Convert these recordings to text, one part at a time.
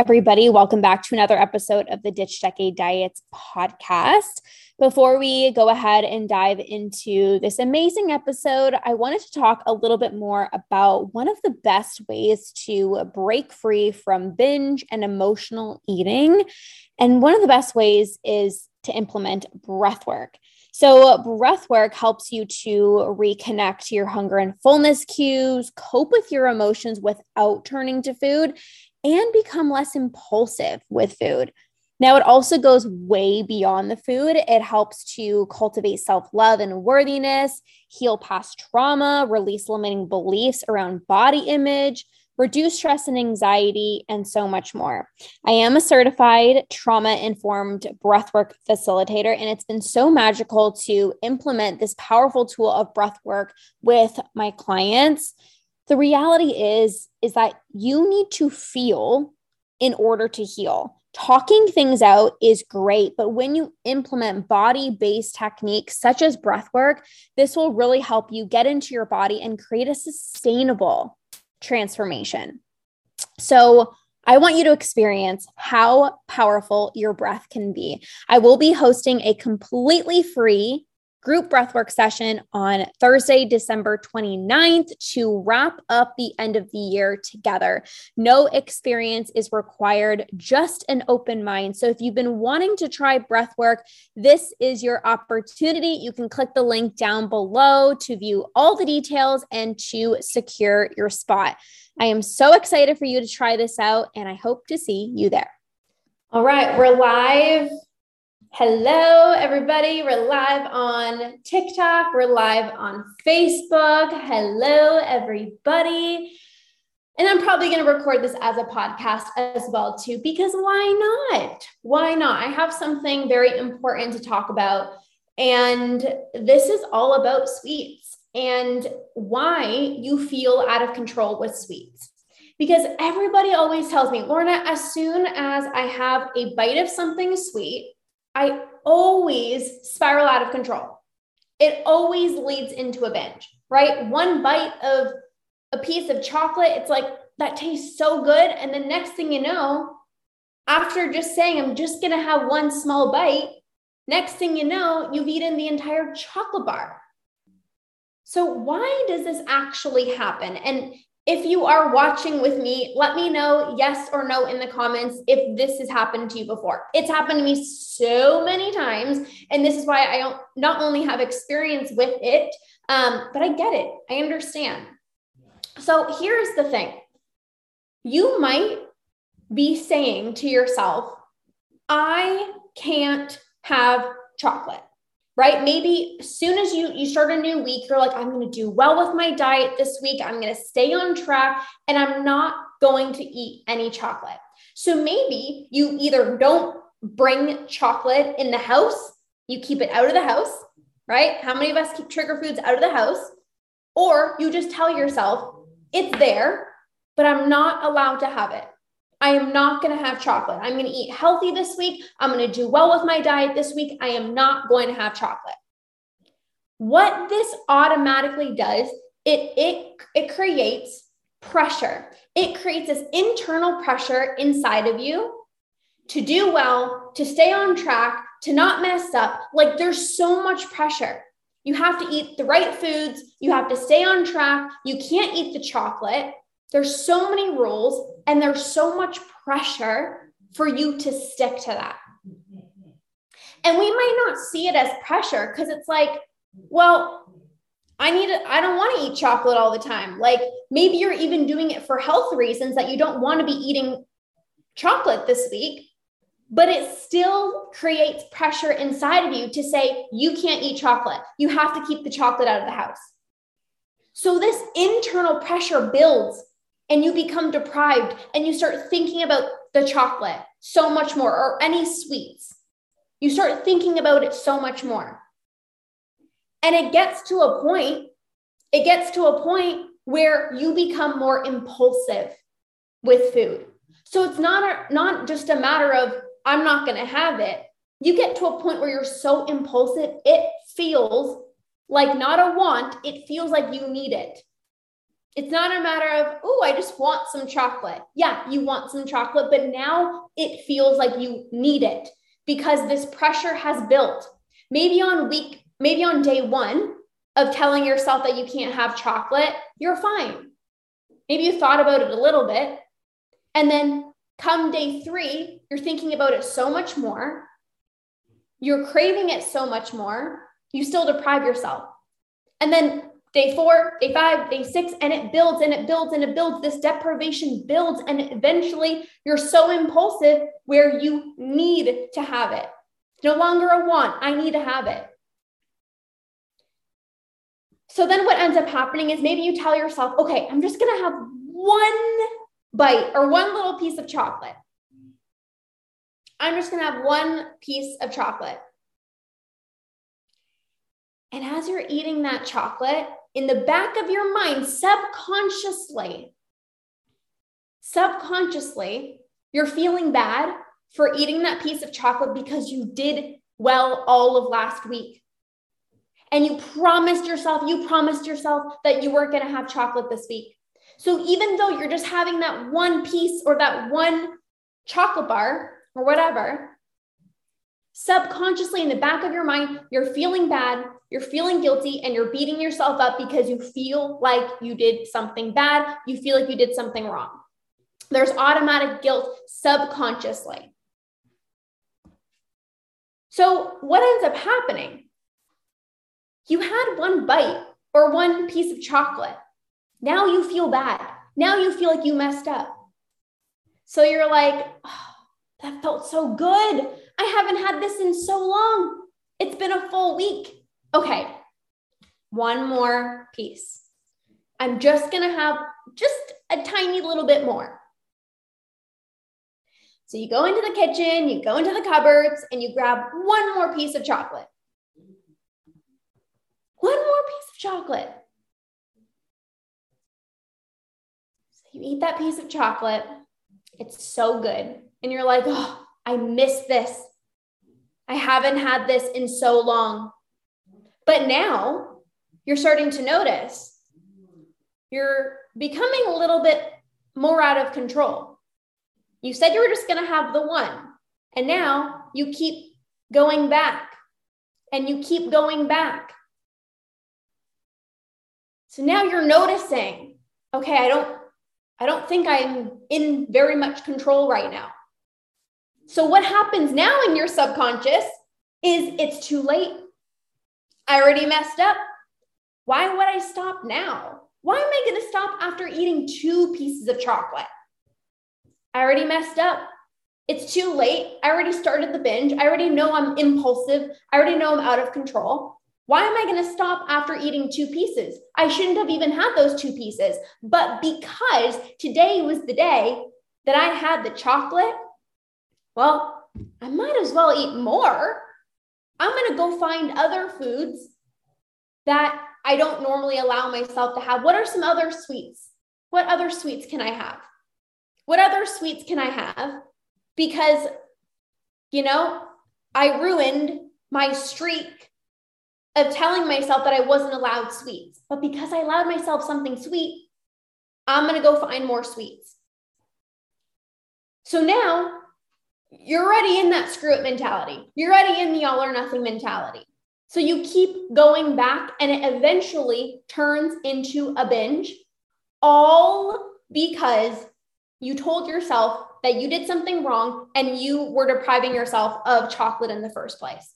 everybody. Welcome back to another episode of the Ditch Decade Diets podcast. Before we go ahead and dive into this amazing episode, I wanted to talk a little bit more about one of the best ways to break free from binge and emotional eating. And one of the best ways is to implement breath work. So, breath work helps you to reconnect to your hunger and fullness cues, cope with your emotions without turning to food, and become less impulsive with food. Now, it also goes way beyond the food. It helps to cultivate self love and worthiness, heal past trauma, release limiting beliefs around body image, reduce stress and anxiety, and so much more. I am a certified trauma informed breathwork facilitator, and it's been so magical to implement this powerful tool of breathwork with my clients the reality is is that you need to feel in order to heal talking things out is great but when you implement body based techniques such as breath work this will really help you get into your body and create a sustainable transformation so I want you to experience how powerful your breath can be. I will be hosting a completely free group breathwork session on Thursday, December 29th to wrap up the end of the year together. No experience is required, just an open mind. So if you've been wanting to try breathwork, this is your opportunity. You can click the link down below to view all the details and to secure your spot. I am so excited for you to try this out and I hope to see you there. All right, we're live Hello, everybody. We're live on TikTok. We're live on Facebook. Hello, everybody. And I'm probably going to record this as a podcast as well, too, because why not? Why not? I have something very important to talk about. And this is all about sweets and why you feel out of control with sweets. Because everybody always tells me, Lorna, as soon as I have a bite of something sweet, I always spiral out of control. It always leads into a binge, right? One bite of a piece of chocolate, it's like that tastes so good. And the next thing you know, after just saying, I'm just going to have one small bite, next thing you know, you've eaten the entire chocolate bar. So, why does this actually happen? And if you are watching with me, let me know yes or no in the comments if this has happened to you before. It's happened to me so many times. And this is why I don't not only have experience with it, um, but I get it. I understand. So here's the thing you might be saying to yourself, I can't have chocolate right? Maybe as soon as you you start a new week, you're like, I'm going to do well with my diet this week. I'm going to stay on track and I'm not going to eat any chocolate. So maybe you either don't bring chocolate in the house, you keep it out of the house, right? How many of us keep trigger foods out of the house? Or you just tell yourself, it's there, but I'm not allowed to have it. I am not going to have chocolate. I'm going to eat healthy this week. I'm going to do well with my diet this week. I am not going to have chocolate. What this automatically does, it, it, it creates pressure. It creates this internal pressure inside of you to do well, to stay on track, to not mess up. Like there's so much pressure. You have to eat the right foods. You have to stay on track. You can't eat the chocolate. There's so many rules and there's so much pressure for you to stick to that. And we might not see it as pressure because it's like, well, I need to, I don't want to eat chocolate all the time. Like maybe you're even doing it for health reasons that you don't want to be eating chocolate this week, but it still creates pressure inside of you to say, you can't eat chocolate. You have to keep the chocolate out of the house. So this internal pressure builds and you become deprived and you start thinking about the chocolate so much more or any sweets. You start thinking about it so much more. And it gets to a point, it gets to a point where you become more impulsive with food. So it's not a, not just a matter of I'm not going to have it. You get to a point where you're so impulsive, it feels like not a want, it feels like you need it. It's not a matter of, oh, I just want some chocolate. Yeah, you want some chocolate, but now it feels like you need it because this pressure has built. Maybe on week maybe on day one of telling yourself that you can't have chocolate, you're fine. Maybe you thought about it a little bit. And then come day three, you're thinking about it so much more. You're craving it so much more. You still deprive yourself. And then day four, day five, day six, and it builds and it builds and it builds. This deprivation builds. And eventually you're so impulsive where you need to have it. no longer a want. I need to have it. So then what ends up happening is maybe you tell yourself, okay, I'm just to have one bite or one little piece of chocolate. I'm just to have one piece of chocolate. And as you're eating that chocolate, in the back of your mind, subconsciously, subconsciously, you're feeling bad for eating that piece of chocolate because you did well all of last week and you promised yourself, you promised yourself that you weren't going to have chocolate this week. So even though you're just having that one piece or that one chocolate bar or whatever, subconsciously in the back of your mind, you're feeling bad, you're feeling guilty, and you're beating yourself up because you feel like you did something bad, you feel like you did something wrong. There's automatic guilt subconsciously. So, what ends up happening you had one bite or one piece of chocolate. Now you feel bad. Now you feel like you messed up. So you're like, oh, that felt so good. I haven't had this in so long. It's been a full week. Okay, one more piece. I'm just going to have just a tiny little bit more. So you go into the kitchen, you go into the cupboards, and you grab one more piece of chocolate one more piece of chocolate. So you eat that piece of chocolate. It's so good. And you're like, oh, I miss this. I haven't had this in so long. But now you're starting to notice you're becoming a little bit more out of control. You said you were just going to have the one, and now you keep going back and you keep going back. So now you're noticing, okay, I don't I don't think I'm in very much control right now. So what happens now in your subconscious is it's too late. I already messed up. Why would I stop now? Why am I going to stop after eating two pieces of chocolate? I already messed up. It's too late. I already started the binge. I already know I'm impulsive. I already know I'm out of control. Why am I going to stop after eating two pieces? I shouldn't have even had those two pieces. But because today was the day that I had the chocolate, well, I might as well eat more. I'm going to go find other foods that I don't normally allow myself to have. What are some other sweets? What other sweets can I have? What other sweets can I have? Because, you know, I ruined my streak of telling myself that I wasn't allowed sweets. But because I allowed myself something sweet, I'm going to go find more sweets. So now you're already in that screw it mentality. You're already in the all or nothing mentality. So you keep going back and it eventually turns into a binge, all because you told yourself that you did something wrong and you were depriving yourself of chocolate in the first place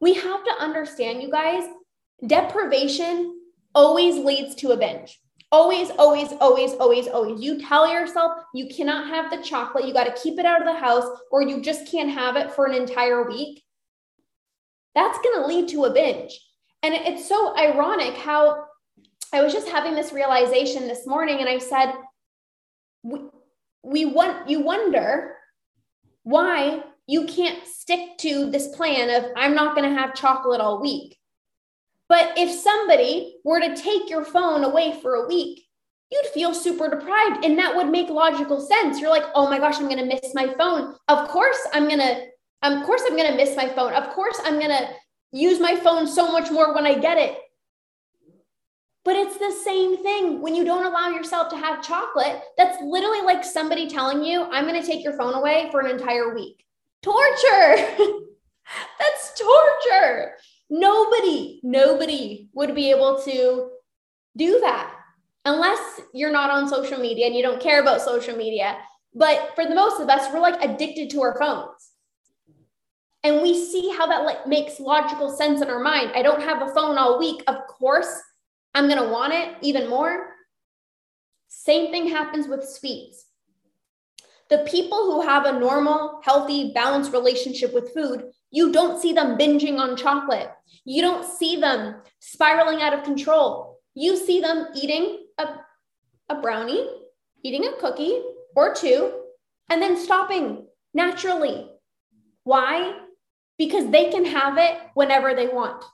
we have to understand, you guys, deprivation always leads to a binge. Always, always, always, always, always. You tell yourself you cannot have the chocolate, you got to keep it out of the house, or you just can't have it for an entire week. That's going to lead to a binge. And it's so ironic how I was just having this realization this morning, and I said, we, we want you wonder why you can't stick to this plan of I'm not going to have chocolate all week. But if somebody were to take your phone away for a week, you'd feel super deprived. And that would make logical sense. You're like, oh my gosh, I'm going to miss my phone. Of course, I'm going to, of course, I'm going to miss my phone. Of course, I'm going to use my phone so much more when I get it. But it's the same thing when you don't allow yourself to have chocolate. That's literally like somebody telling you, I'm going to take your phone away for an entire week. Torture. That's torture. Nobody, nobody would be able to do that unless you're not on social media and you don't care about social media. But for the most of us, we're like addicted to our phones. And we see how that like makes logical sense in our mind. I don't have a phone all week. Of course, I'm going to want it even more. Same thing happens with sweets. The people who have a normal, healthy, balanced relationship with food you don't see them binging on chocolate. You don't see them spiraling out of control. You see them eating a, a brownie, eating a cookie or two, and then stopping naturally. Why? Because they can have it whenever they want.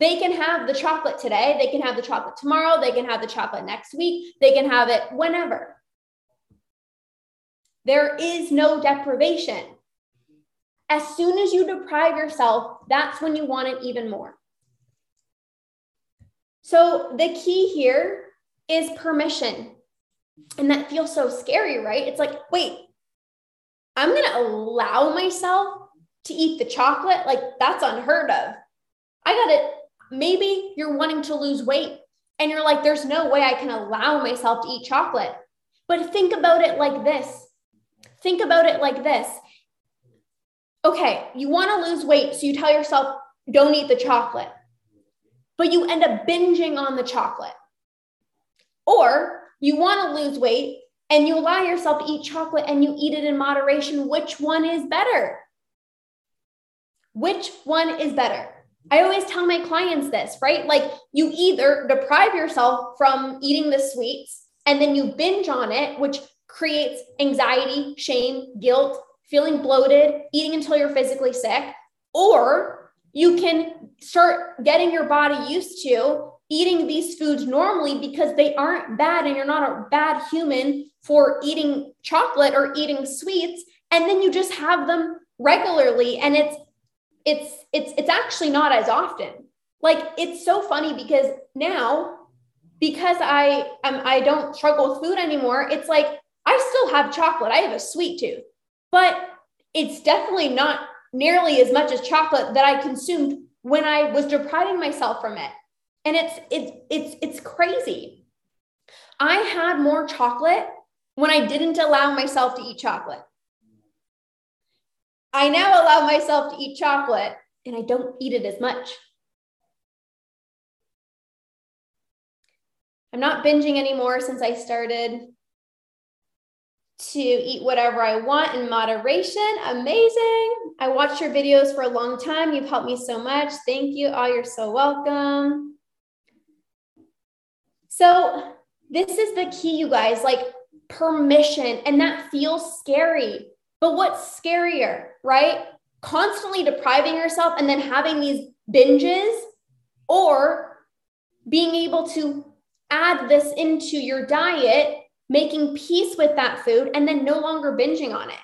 They can have the chocolate today, they can have the chocolate tomorrow, they can have the chocolate next week, they can have it whenever. There is no deprivation. As soon as you deprive yourself, that's when you want it even more. So the key here is permission. And that feels so scary, right? It's like, wait, I'm going to allow myself to eat the chocolate. Like, that's unheard of. I got it. Maybe you're wanting to lose weight and you're like, there's no way I can allow myself to eat chocolate. But think about it like this think about it like this okay, you want to lose weight. So you tell yourself, don't eat the chocolate, but you end up binging on the chocolate. Or you want to lose weight and you allow yourself to eat chocolate and you eat it in moderation. Which one is better? Which one is better? I always tell my clients this, right? Like you either deprive yourself from eating the sweets and then you binge on it, which creates anxiety, shame, guilt, feeling bloated, eating until you're physically sick, or you can start getting your body used to eating these foods normally because they aren't bad and you're not a bad human for eating chocolate or eating sweets and then you just have them regularly and it's it's it's it's actually not as often. Like it's so funny because now because i am i don't struggle with food anymore it's like i still have chocolate i have a sweet tooth but it's definitely not nearly as much as chocolate that I consumed when I was depriving myself from it. And it's it's it's it's crazy. I had more chocolate when I didn't allow myself to eat chocolate. I now allow myself to eat chocolate and I don't eat it as much. I'm not binging anymore since I started to eat whatever I want in moderation. Amazing. I watched your videos for a long time. You've helped me so much. Thank you. Oh, you're so welcome. So, this is the key, you guys like permission. And that feels scary. But what's scarier, right? Constantly depriving yourself and then having these binges or being able to add this into your diet making peace with that food, and then no longer binging on it.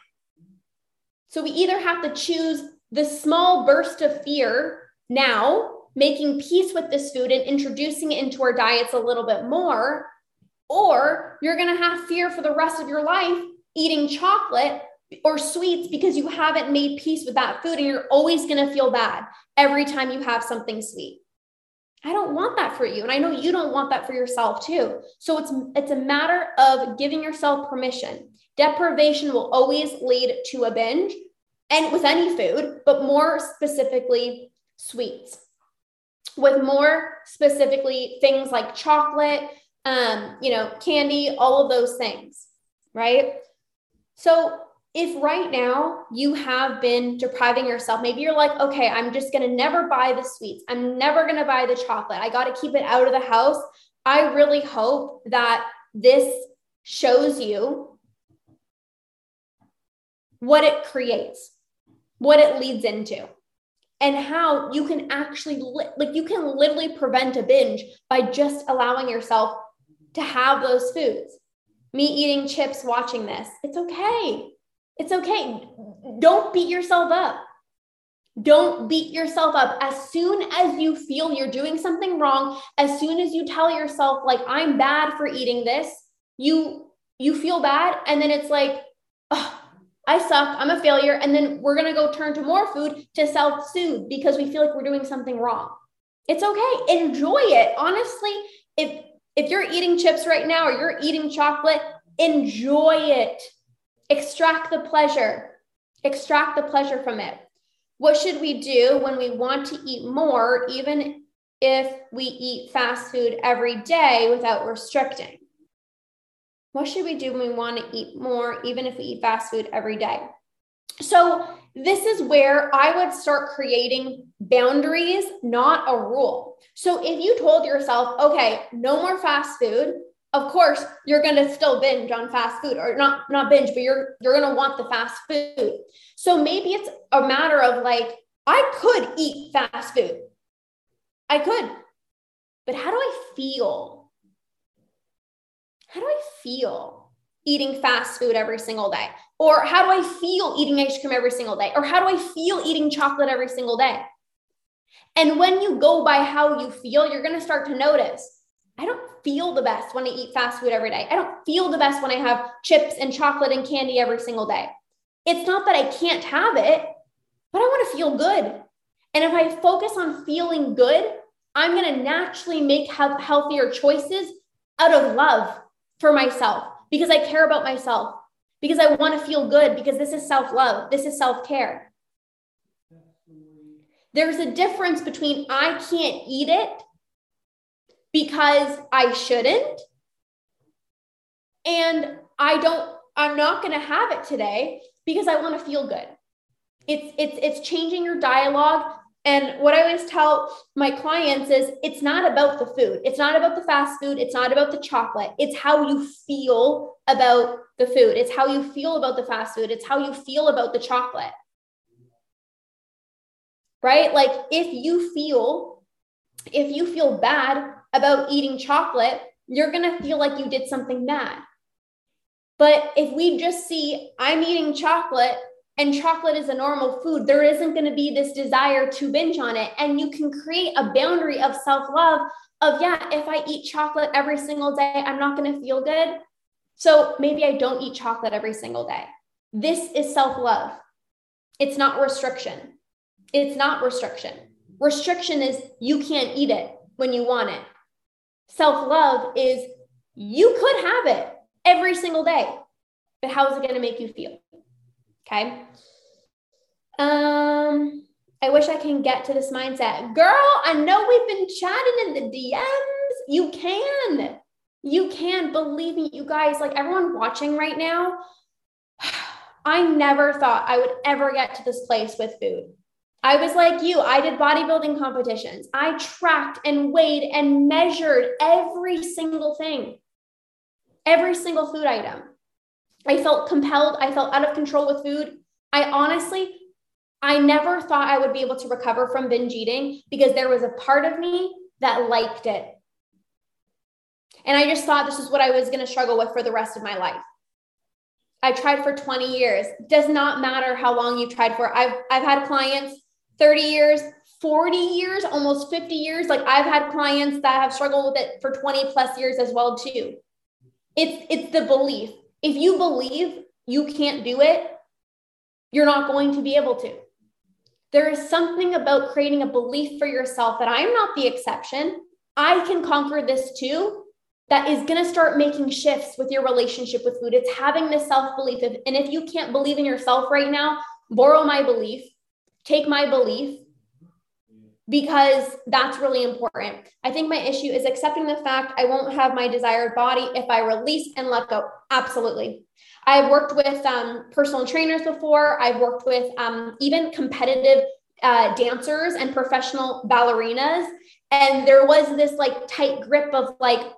So we either have to choose the small burst of fear now, making peace with this food and introducing it into our diets a little bit more, or you're going to have fear for the rest of your life eating chocolate or sweets because you haven't made peace with that food and you're always going to feel bad every time you have something sweet. I don't want that for you. And I know you don't want that for yourself too. So it's it's a matter of giving yourself permission. Deprivation will always lead to a binge and with any food, but more specifically sweets. with more specifically things like chocolate, um, you know, candy, all of those things, right? So if right now you have been depriving yourself, maybe you're like, okay, I'm just going to never buy the sweets. I'm never going to buy the chocolate. I got to keep it out of the house. I really hope that this shows you what it creates, what it leads into, and how you can actually, li- like, you can literally prevent a binge by just allowing yourself to have those foods. Me eating chips watching this, it's okay. It's okay. Don't beat yourself up. Don't beat yourself up. As soon as you feel you're doing something wrong, as soon as you tell yourself like I'm bad for eating this, you you feel bad and then it's like, oh, I suck, I'm a failure and then we're going to go turn to more food to self-soothe because we feel like we're doing something wrong. It's okay. Enjoy it. Honestly, if if you're eating chips right now or you're eating chocolate, enjoy it extract the pleasure, extract the pleasure from it. What should we do when we want to eat more, even if we eat fast food every day without restricting? What should we do when we want to eat more, even if we eat fast food every day? So, this is where I would start creating boundaries, not a rule. So, if you told yourself, okay, no more fast food, of course you're going to still binge on fast food or not not binge but you're you're going to want the fast food. So maybe it's a matter of like i could eat fast food. I could. But how do i feel? How do i feel eating fast food every single day? Or how do i feel eating ice cream every single day? Or how do i feel eating chocolate every single day? And when you go by how you feel you're going to start to notice I don't feel the best when I eat fast food every day. I don't feel the best when I have chips and chocolate and candy every single day. It's not that I can't have it, but I want to feel good. And if I focus on feeling good, I'm going to naturally make healthier choices out of love for myself because I care about myself, because I want to feel good, because this is self love, this is self care. There's a difference between I can't eat it because I shouldn't. And I don't, I'm not going to have it today because I want to feel good. It's, it's, it's changing your dialogue. And what I always tell my clients is it's not about the food. It's not about the fast food. It's not about the chocolate. It's how you feel about the food. It's how you feel about the fast food. It's how you feel about the chocolate. Right? Like if you feel, if you feel bad about eating chocolate, you're going to feel like you did something bad. But if we just see, I'm eating chocolate and chocolate is a normal food, there isn't going to be this desire to binge on it. And you can create a boundary of self love of, yeah, if I eat chocolate every single day, I'm not going to feel good. So maybe I don't eat chocolate every single day. This is self love. It's not restriction. It's not restriction. Restriction is you can't eat it when you want it. Self love is you could have it every single day, but how is it going to make you feel? Okay. Um, I wish I can get to this mindset. Girl, I know we've been chatting in the DMs. You can. You can. Believe me, you guys, like everyone watching right now, I never thought I would ever get to this place with food. I was like you, I did bodybuilding competitions. I tracked and weighed and measured every single thing, every single food item. I felt compelled, I felt out of control with food. I honestly, I never thought I would be able to recover from binge eating because there was a part of me that liked it. And I just thought this is what I was going to struggle with for the rest of my life. I tried for 20 years. Does not matter how long you've tried for. I've I've had clients 30 years, 40 years, almost 50 years. Like I've had clients that have struggled with it for 20 plus years as well too. It's it's the belief. If you believe you can't do it, you're not going to be able to. There is something about creating a belief for yourself that I'm not the exception. I can conquer this too. That is going to start making shifts with your relationship with food. It's having this self belief. And if you can't believe in yourself right now, borrow my belief take my belief, because that's really important. I think my issue is accepting the fact I won't have my desired body if I release and let go. Absolutely. I've worked with um, personal trainers before. I've worked with um, even competitive uh, dancers and professional ballerinas. And there was this like tight grip of like,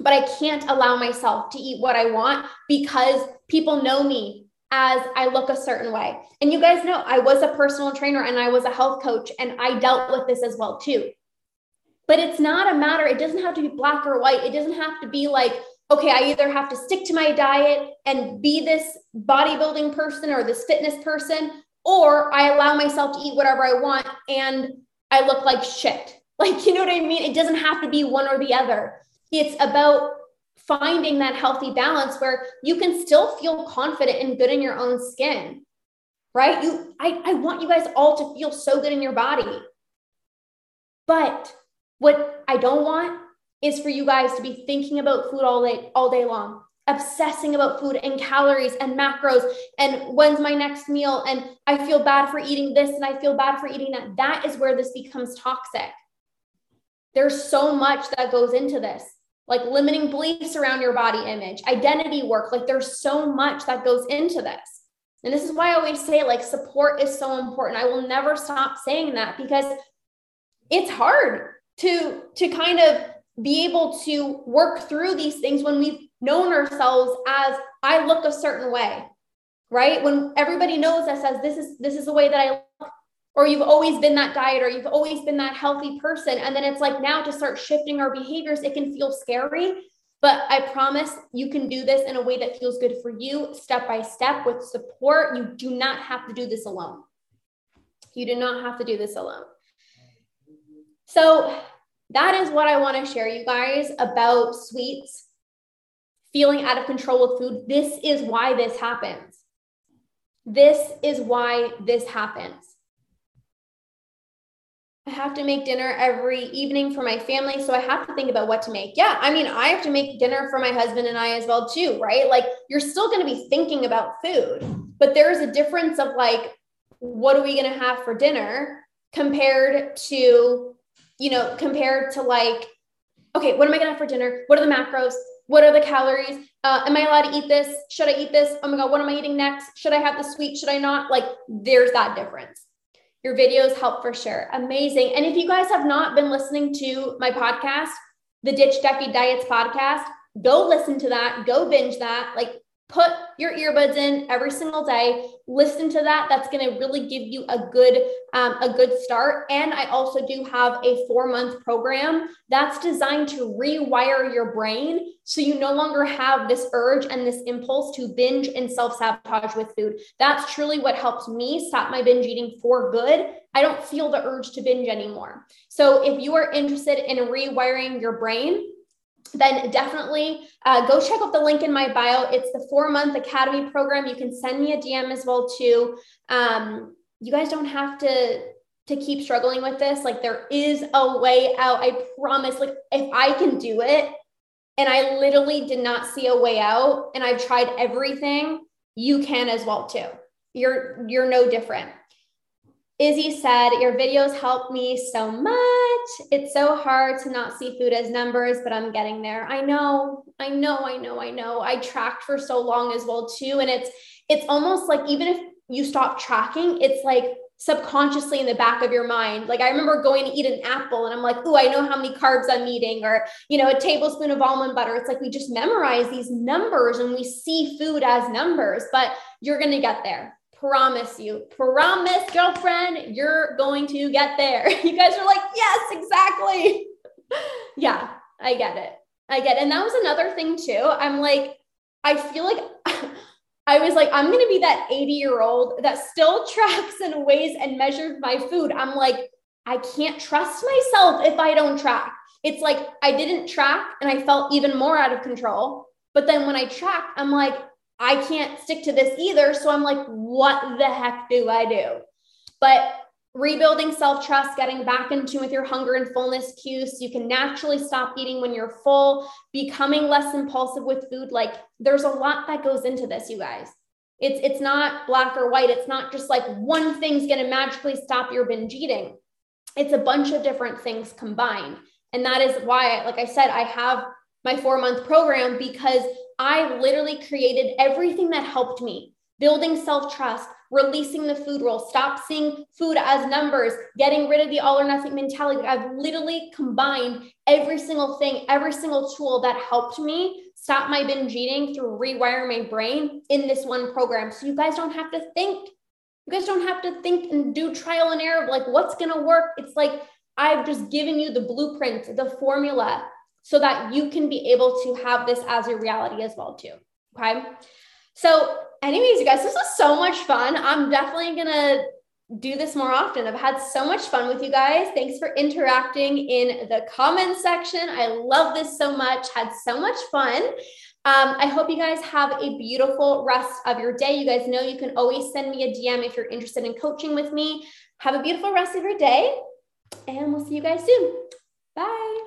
but I can't allow myself to eat what I want because people know me as I look a certain way. And you guys know I was a personal trainer and I was a health coach and I dealt with this as well too. But it's not a matter, it doesn't have to be black or white. It doesn't have to be like, okay, I either have to stick to my diet and be this bodybuilding person or this fitness person, or I allow myself to eat whatever I want and I look like shit. Like, you know what I mean? It doesn't have to be one or the other. It's about finding that healthy balance where you can still feel confident and good in your own skin right? You I, I want you guys all to feel so good in your body. But what i don't want is for you guys to be thinking about food all day all day long obsessing about food and calories and macros and when's my next meal and i feel bad for eating this and i feel bad for eating that. That is where this becomes toxic. There's so much that goes into this like limiting beliefs around your body image, identity work. Like there's so much that goes into this. And this is why I always say like support is so important. I will never stop saying that because it's hard to to kind of be able to work through these things when we've known ourselves as I look a certain way. Right? When everybody knows us as this is this is the way that I look or you've always been that diet or you've always been that healthy person. And then it's like now to start shifting our behaviors it can feel scary but i promise you can do this in a way that feels good for you step by step with support. You do not have to do this alone. You do not have to do this alone. So that is what i want to share you guys about sweets feeling out of control with food. This is why this happens. This is why this happens I have to make dinner every evening for my family. So I have to think about what to make. Yeah. I mean, I have to make dinner for my husband and I as well, too, right? Like you're still going to be thinking about food, but there's a difference of like, what are we going to have for dinner compared to, you know, compared to like, okay, what am I going to have for dinner? What are the macros? What are the calories? Uh, am I allowed to eat this? Should I eat this? Oh my God, what am I eating next? Should I have the sweet? Should I not? Like, there's that difference. Your videos help for sure. Amazing. And if you guys have not been listening to my podcast, the Ditch Decade Diets podcast, go listen to that, go binge that. Like put your earbuds in every single day listen to that that's going to really give you a good um, a good start. And i also do have a four month program that's designed to rewire your brain so you no longer have this urge and this impulse to binge and self-sabotage with food. That's truly what helps me stop my binge eating for good. I don't feel the urge to binge anymore. So if you are interested in rewiring your brain then definitely uh, go check out the link in my bio. It's the four month academy program. You can send me a DM as well too. Um, you guys don't have to to keep struggling with this. Like there is a way out. I promise. Like if I can do it, and I literally did not see a way out, and I've tried everything, you can as well too. You're you're no different. Izzy said, Your videos help me so much. It's so hard to not see food as numbers, but I'm getting there. I know, I know, I know, I know. I tracked for so long as well, too. And it's it's almost like even if you stop tracking, it's like subconsciously in the back of your mind. Like I remember going to eat an apple and I'm like, oh, I know how many carbs I'm eating, or you know, a tablespoon of almond butter. It's like we just memorize these numbers and we see food as numbers, but you're gonna get there promise you, promise, girlfriend, you're going to get there. You guys are like, yes, exactly. yeah, I get it. I get it. And that was another thing too. I'm like, I feel like I was like, I'm going to be that 80 year old that still tracks and weighs and measures my food. I'm like, I can't trust myself if I don't track. It's like I didn't track and I felt even more out of control. But then when I track, I'm like, I can't stick to this either. So I'm like, what the heck do I do? But rebuilding self trust, getting back in tune with your hunger and fullness cues so you can naturally stop eating when you're full, becoming less impulsive with food. Like there's a lot that goes into this, you guys. It's it's not black or white. It's not just like one thing's going to magically stop your binge eating. it's a bunch of different things combined. And that is why, like I said, I have my four month program because I literally created everything that helped me building self trust, releasing the food rule, stop seeing food as numbers, getting rid of the all or nothing mentality. I've literally combined every single thing, every single tool that helped me stop my binge eating through rewire my brain in this one program. So you guys don't have to think. You guys don't have to think and do trial and error of like what's going to work. It's like I've just given you the blueprint, the formula, so that you can be able to have this as your reality as well too. Okay. So, anyways, you guys, this was so much fun. I'm definitely gonna do this more often. I've had so much fun with you guys. Thanks for interacting in the comment section. I love this so much. Had so much fun. Um, I hope you guys have a beautiful rest of your day. You guys know you can always send me a DM if you're interested in coaching with me. Have a beautiful rest of your day, and we'll see you guys soon. Bye.